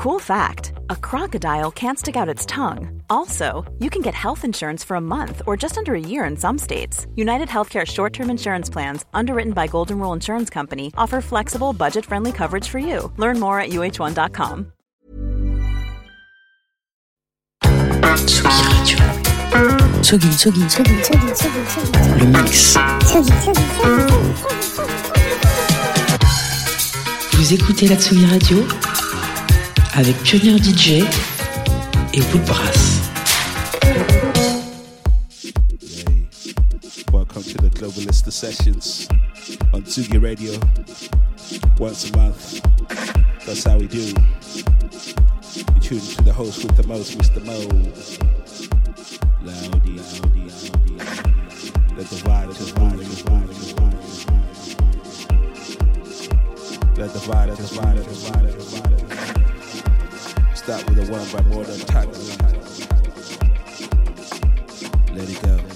Cool fact a crocodile can't stick out its tongue. Also, you can get health insurance for a month or just under a year in some states. United Healthcare short term insurance plans, underwritten by Golden Rule Insurance Company, offer flexible, budget friendly coverage for you. Learn more at uh1.com. Tsugi Radio. Tsugi, Tsugi, Tsugi, Tsugi, Tsugi, Le mix. Vous écoutez la Tsugi Radio avec Pioneer DJ et Woodbrass. Welcome to the Globalista Sessions on Tsugi Radio. Once a month. That's how we do. You tune to the host with the most, Mr. Mo. Loudy, loudy, loudy. Let the vibe, the vibe, the vibe, the vibe. Let the vibe, the vibe, the vibe, the vibe. Start with a one by more than time. Let it go.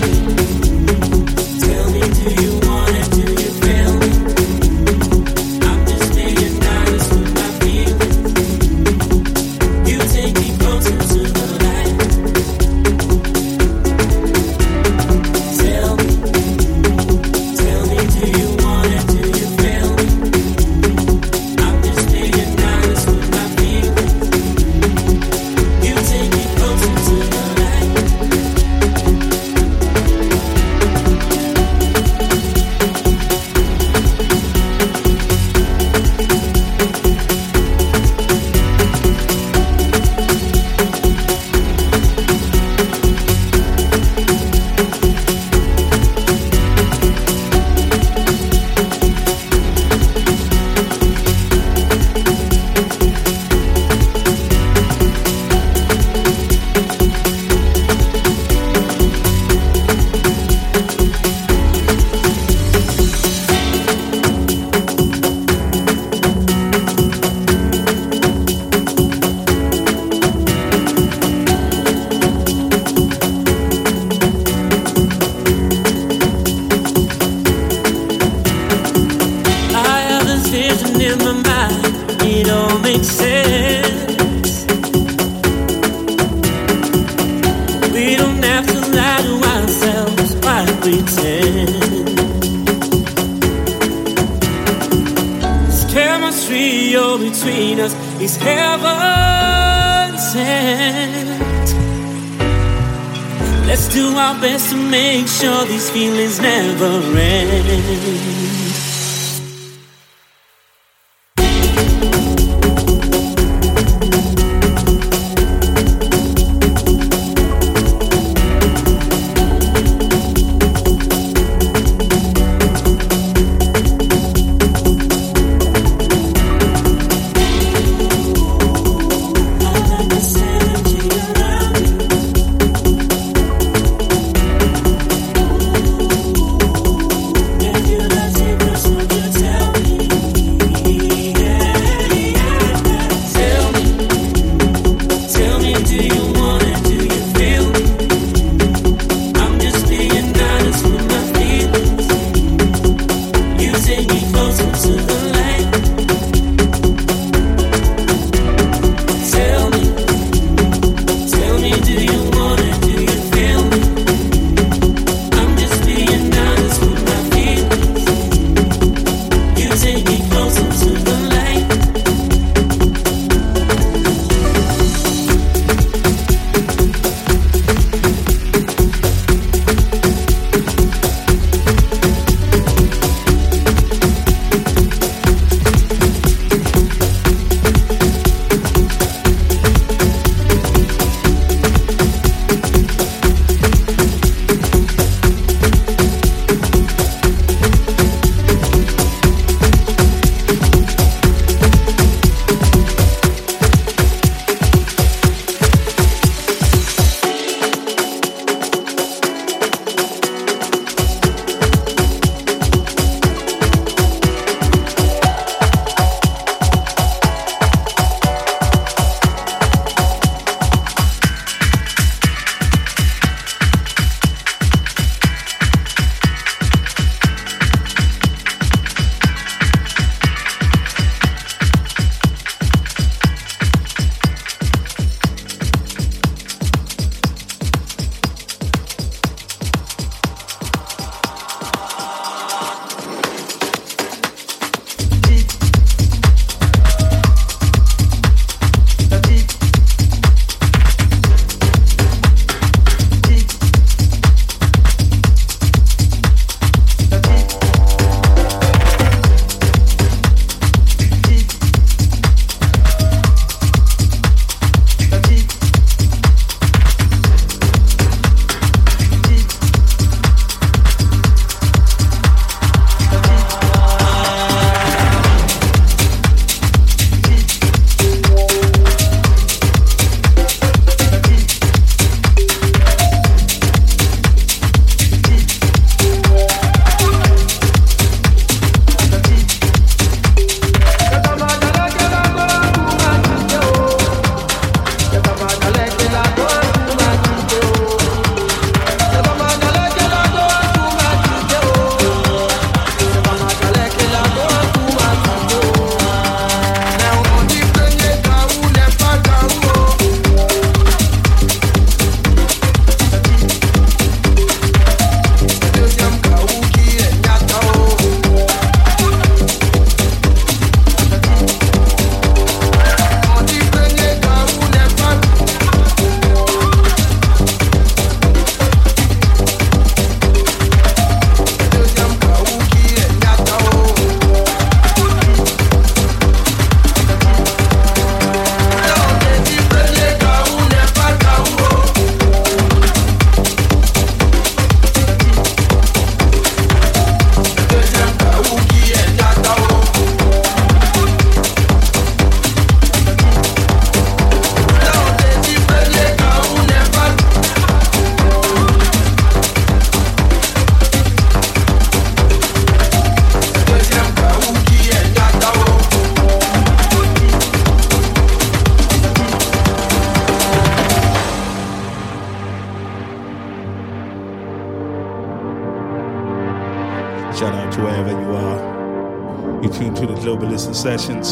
me. Sessions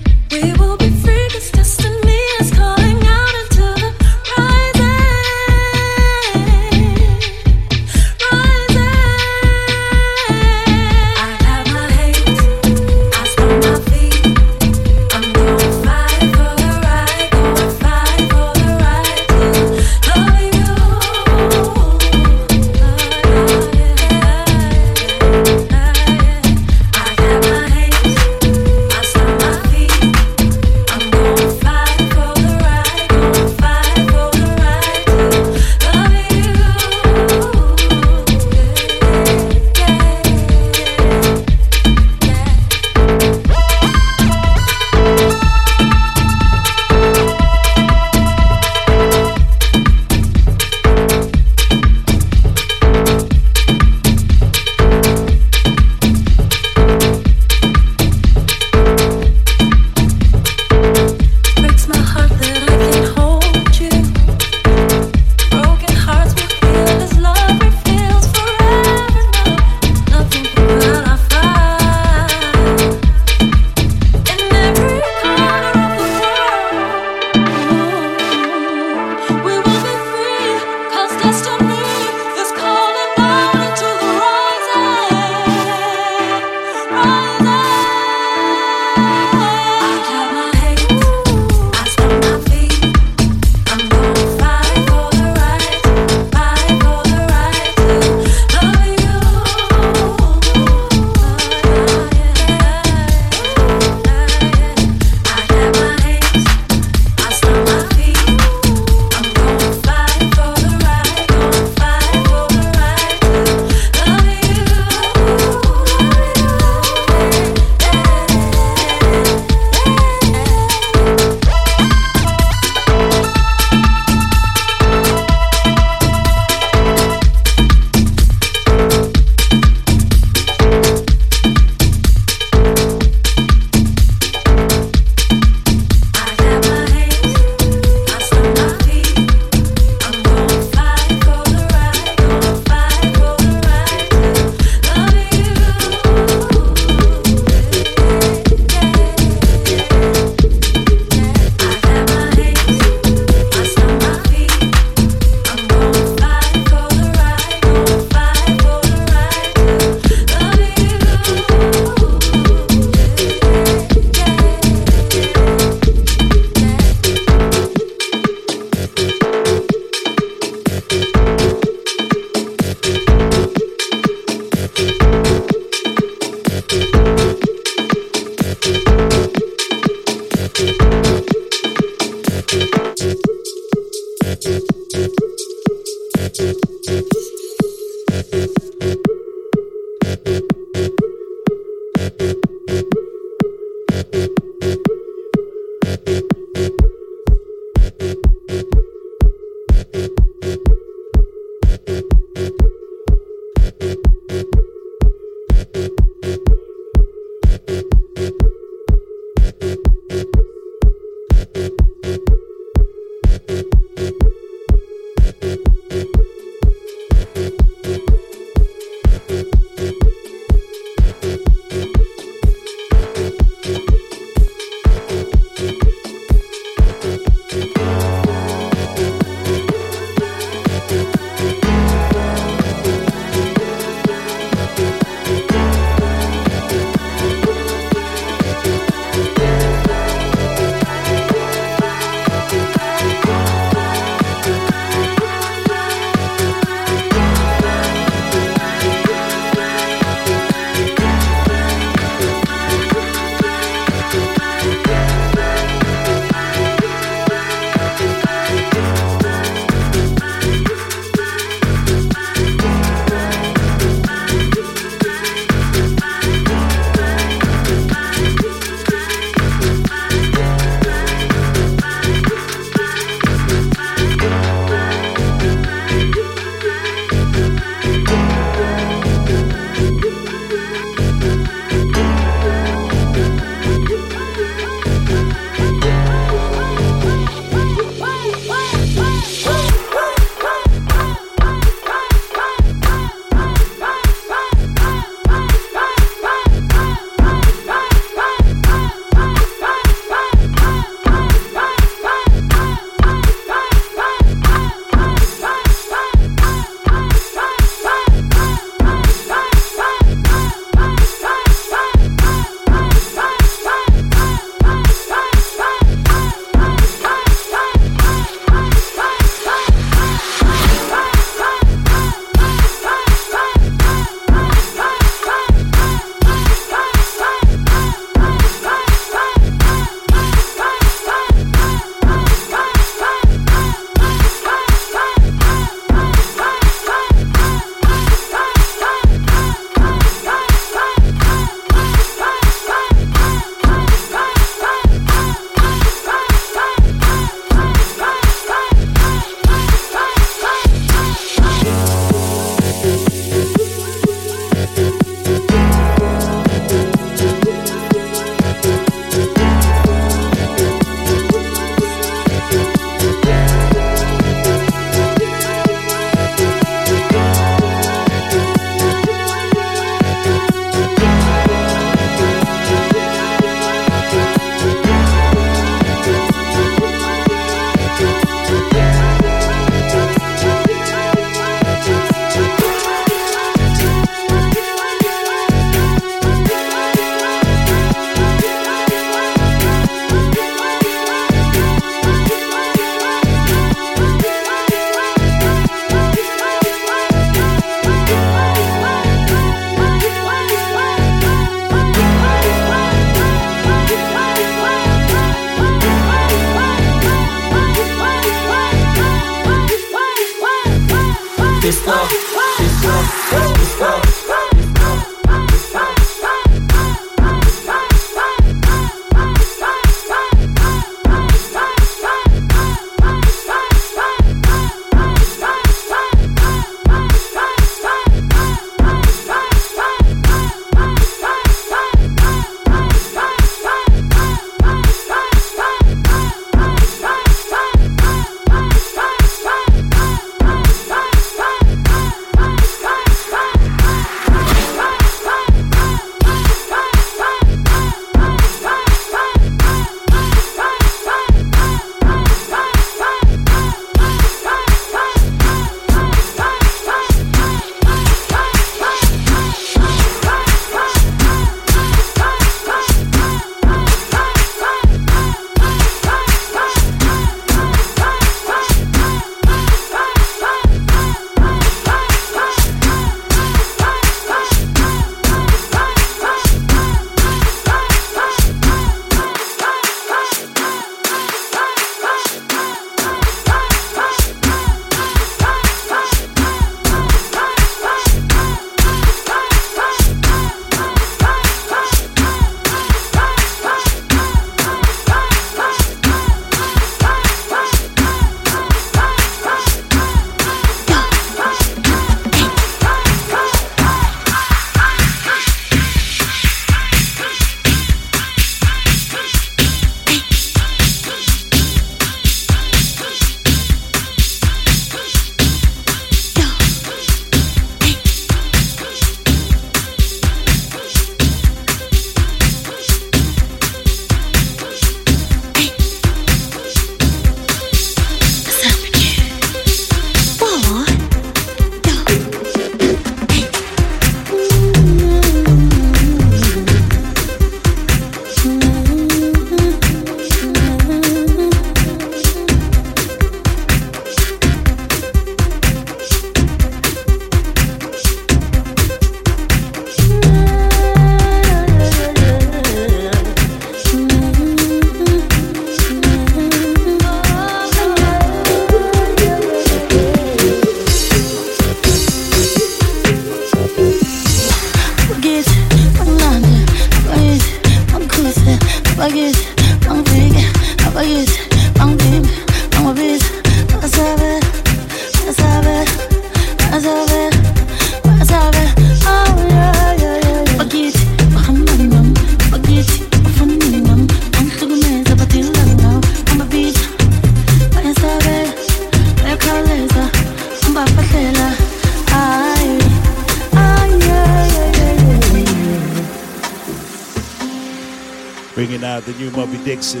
Dixon.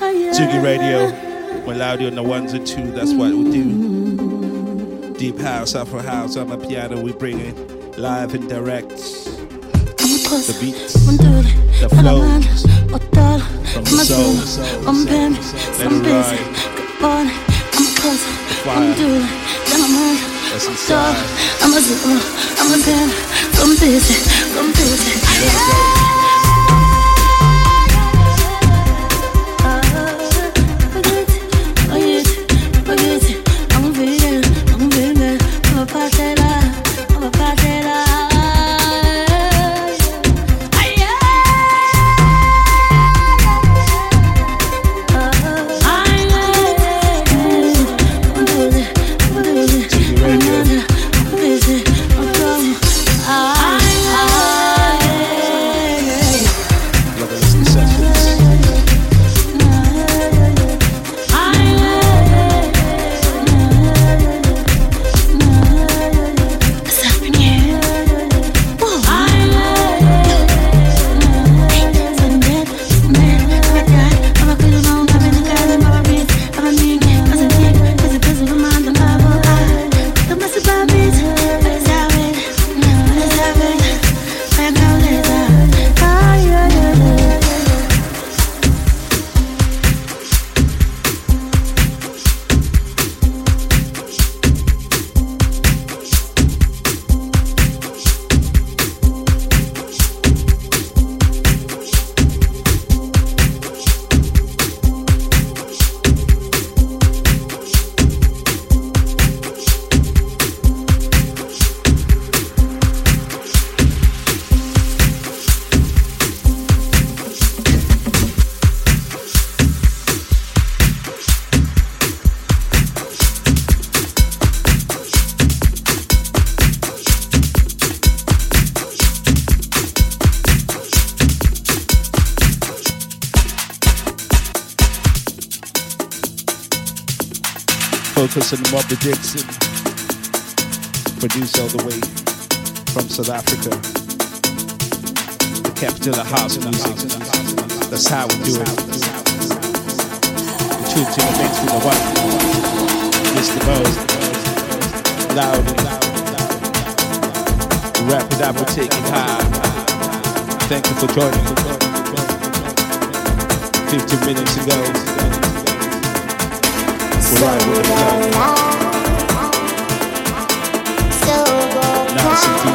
Oh, Zoogie Radio. We're loud on the ones and two. That's what we do. Deep house, Afro house on the piano. We bring it live and direct. The beats, the flows from the soul. Let it ride. The fire. That's inside. I'm a zero. I'm a pen. Come busy. Come busy. Focus on Mobi Dixon, produced all the way from South Africa, the capital of house music. That's how we do it. The tune to the mix with the one. Mr. Mo, loud and loud. Wrap it up, we'll take it high. Thank you for joining. 15 minutes ago. We're right with the flow.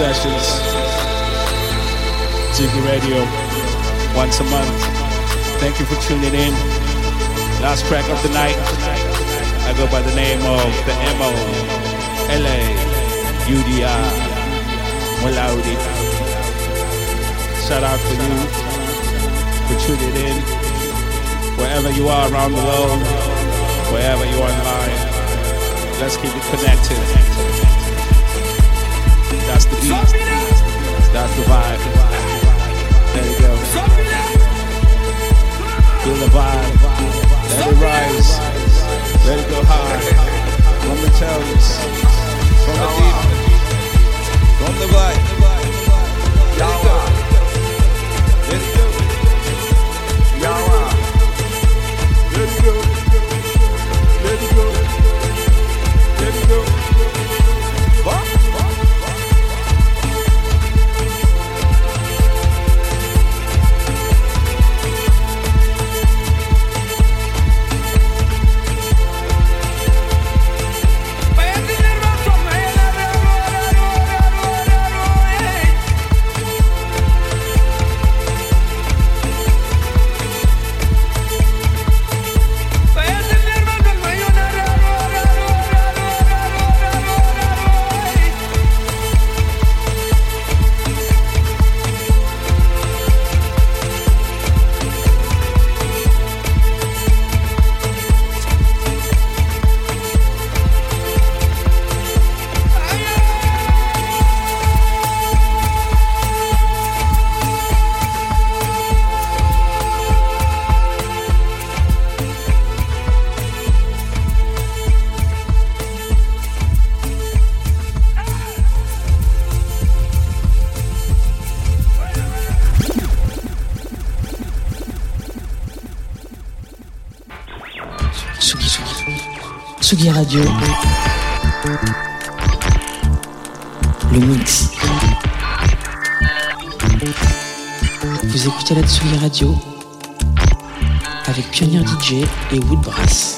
And Tsugi Radio. Le mix. Vous écoutez la Tsugi Radio avec Pionnier DJ et Woodbrass.